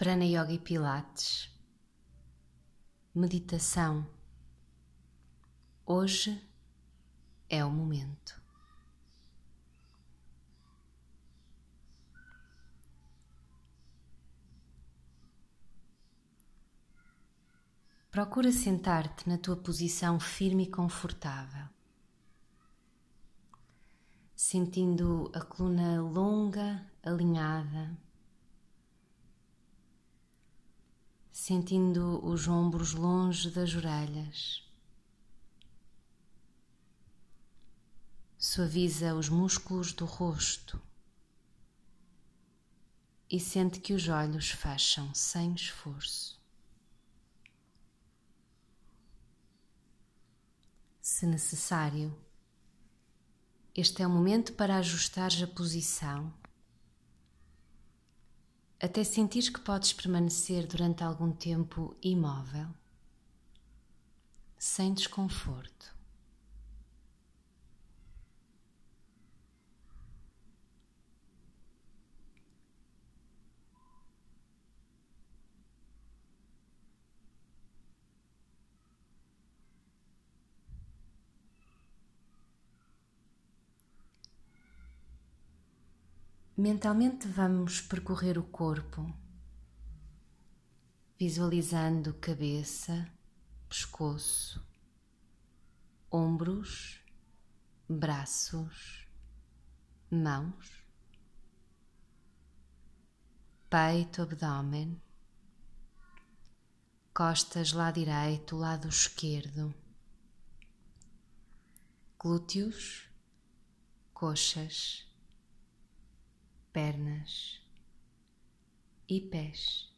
Prana Yoga e Pilates, meditação. Hoje é o momento. Procura sentar-te na tua posição firme e confortável, sentindo a coluna longa, alinhada sentindo os ombros longe das orelhas. Suaviza os músculos do rosto e sente que os olhos fecham sem esforço. Se necessário, este é o momento para ajustar a posição até sentir que podes permanecer durante algum tempo imóvel, sem desconforto. Mentalmente vamos percorrer o corpo, visualizando cabeça, pescoço, ombros, braços, mãos, peito, abdômen, costas, lado direito, lado esquerdo, glúteos, coxas pernas e pés.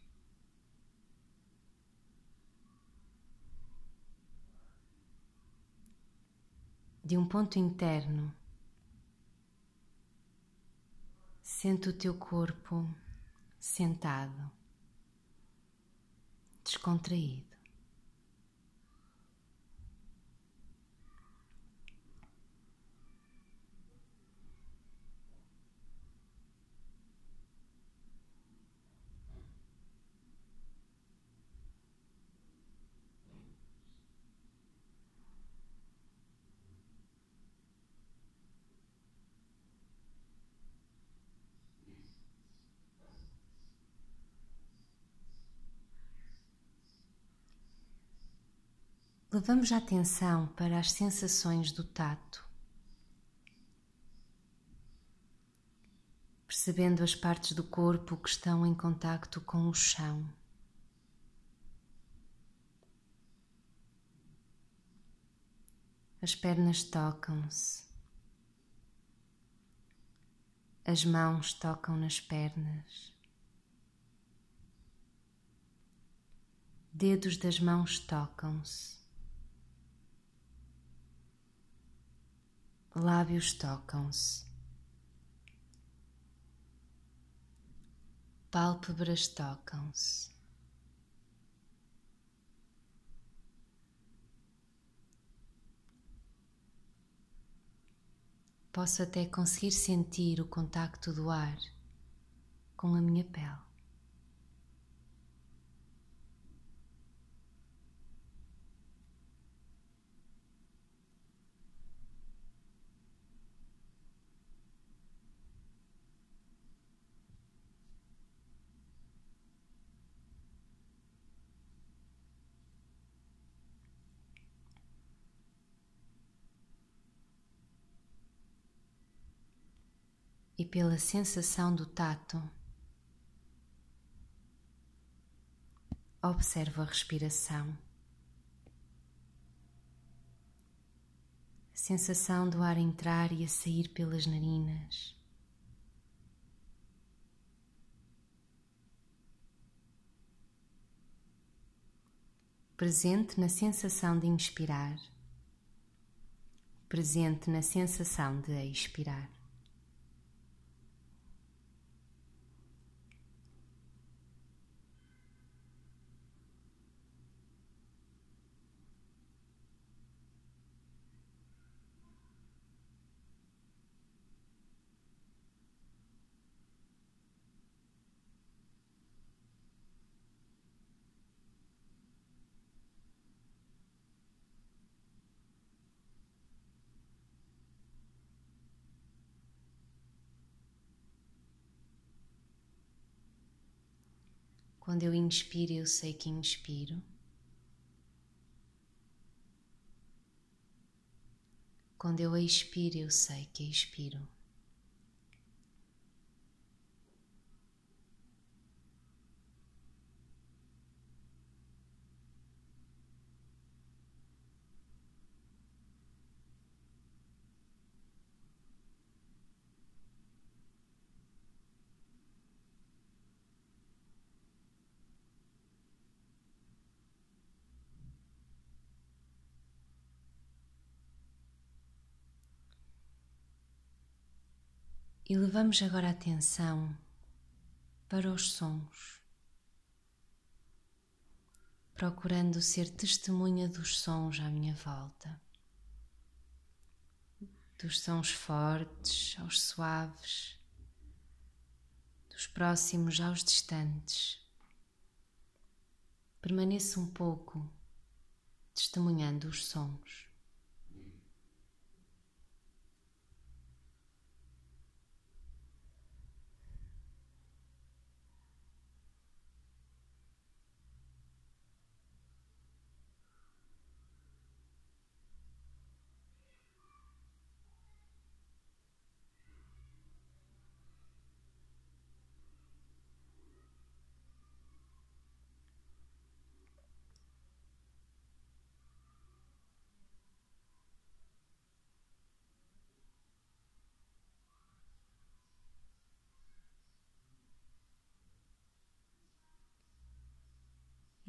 De um ponto interno, sente o teu corpo sentado, descontraído. Levamos a atenção para as sensações do tato, percebendo as partes do corpo que estão em contacto com o chão. As pernas tocam-se, as mãos tocam nas pernas. Dedos das mãos tocam-se. Lábios tocam-se, pálpebras tocam-se. Posso até conseguir sentir o contacto do ar com a minha pele. Pela sensação do tato. Observo a respiração. A sensação do ar entrar e a sair pelas narinas. Presente na sensação de inspirar, presente na sensação de expirar. Quando eu inspiro, eu sei que inspiro. Quando eu expiro, eu sei que expiro. E levamos agora a atenção para os sons, procurando ser testemunha dos sons à minha volta, dos sons fortes aos suaves, dos próximos aos distantes. Permaneça um pouco testemunhando os sons.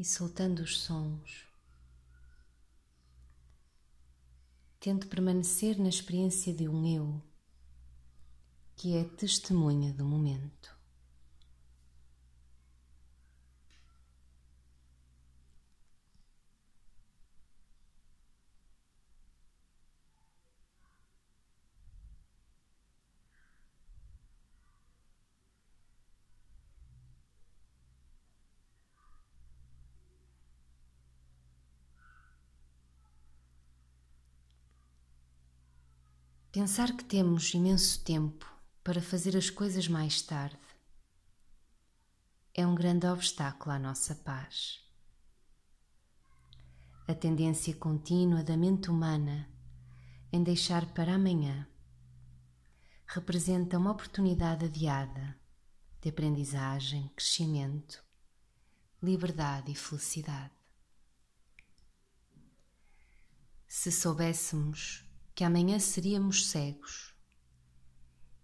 E soltando os sons. Tento permanecer na experiência de um eu que é testemunha do momento. Pensar que temos imenso tempo para fazer as coisas mais tarde é um grande obstáculo à nossa paz. A tendência contínua da mente humana em deixar para amanhã representa uma oportunidade adiada de aprendizagem, crescimento, liberdade e felicidade. Se soubéssemos que amanhã seríamos cegos.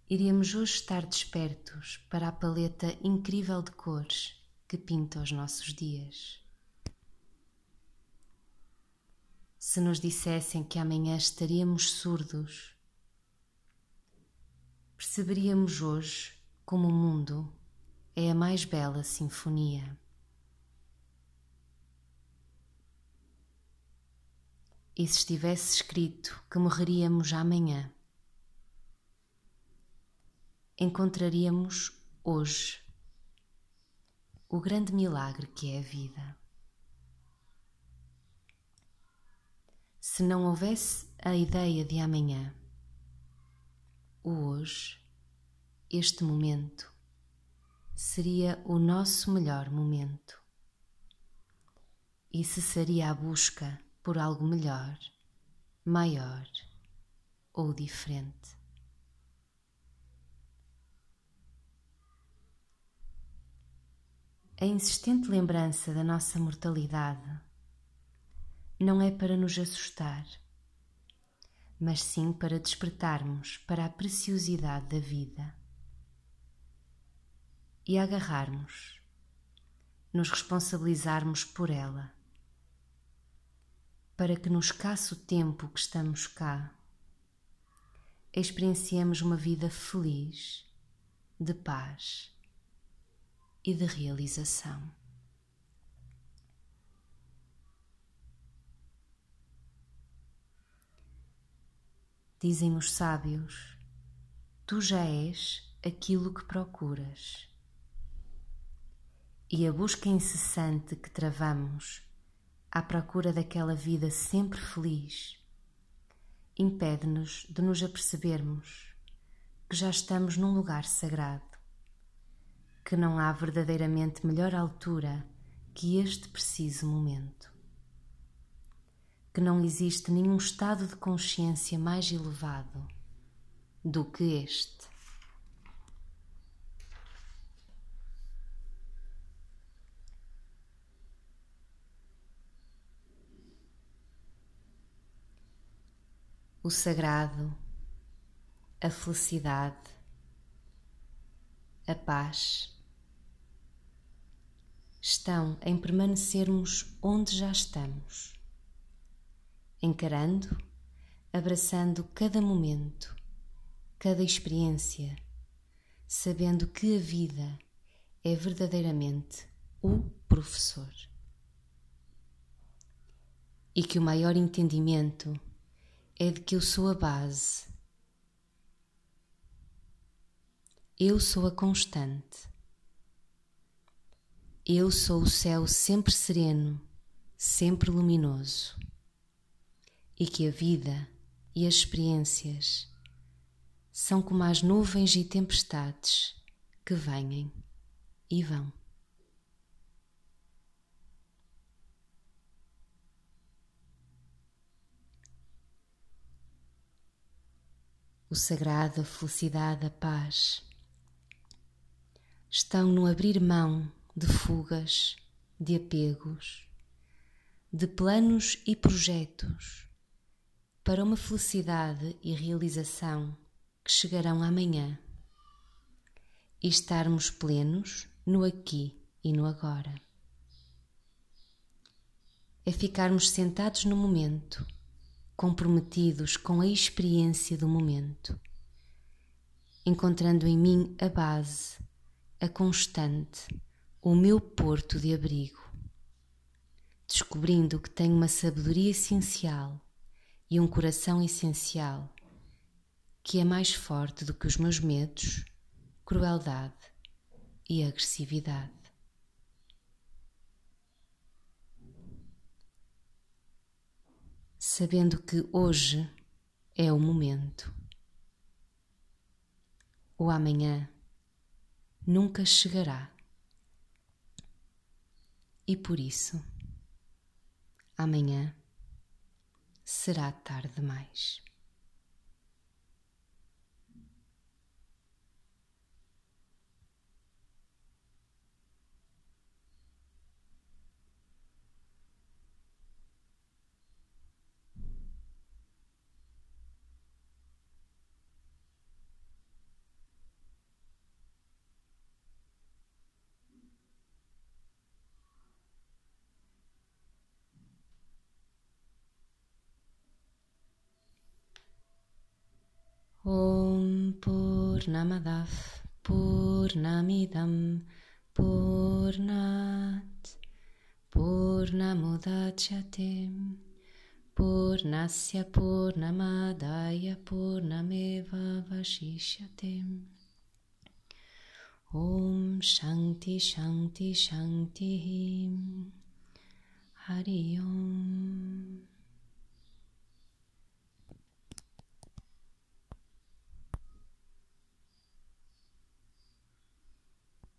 Iríamos hoje estar despertos para a paleta incrível de cores que pinta os nossos dias. Se nos dissessem que amanhã estaríamos surdos, perceberíamos hoje como o mundo é a mais bela sinfonia. E se estivesse escrito que morreríamos amanhã, encontraríamos hoje o grande milagre que é a vida. Se não houvesse a ideia de amanhã, o hoje, este momento, seria o nosso melhor momento e cessaria a busca por algo melhor, maior ou diferente. A insistente lembrança da nossa mortalidade não é para nos assustar, mas sim para despertarmos para a preciosidade da vida e agarrarmos, nos responsabilizarmos por ela para que no escasso tempo que estamos cá, experienciemos uma vida feliz, de paz e de realização. Dizem os sábios: Tu já és aquilo que procuras. E a busca incessante que travamos à procura daquela vida sempre feliz, impede-nos de nos apercebermos que já estamos num lugar sagrado, que não há verdadeiramente melhor altura que este preciso momento. Que não existe nenhum estado de consciência mais elevado do que este. O sagrado, a felicidade, a paz estão em permanecermos onde já estamos, encarando, abraçando cada momento, cada experiência, sabendo que a vida é verdadeiramente o professor. E que o maior entendimento é de que eu sou a base. Eu sou a constante. Eu sou o céu sempre sereno, sempre luminoso, e que a vida e as experiências são como as nuvens e tempestades que vêm e vão. O sagrado, a felicidade, a paz estão no abrir mão de fugas, de apegos, de planos e projetos para uma felicidade e realização que chegarão amanhã e estarmos plenos no aqui e no agora. É ficarmos sentados no momento, comprometidos com a experiência do momento, encontrando em mim a base, a constante, o meu porto de abrigo, descobrindo que tenho uma sabedoria essencial e um coração essencial que é mais forte do que os meus medos, crueldade e agressividade. Sabendo que hoje é o momento, o amanhã nunca chegará e por isso, amanhã será tarde demais. पूर्णमदः पूर्णमिदं पूर्णात् पूर्णमुदच्यते। पूर्णस्य पूर्णमादाय पूर्णमेवावशिष्यते। ॐ शान्ति शान्ति शान्तिः हरि ओम्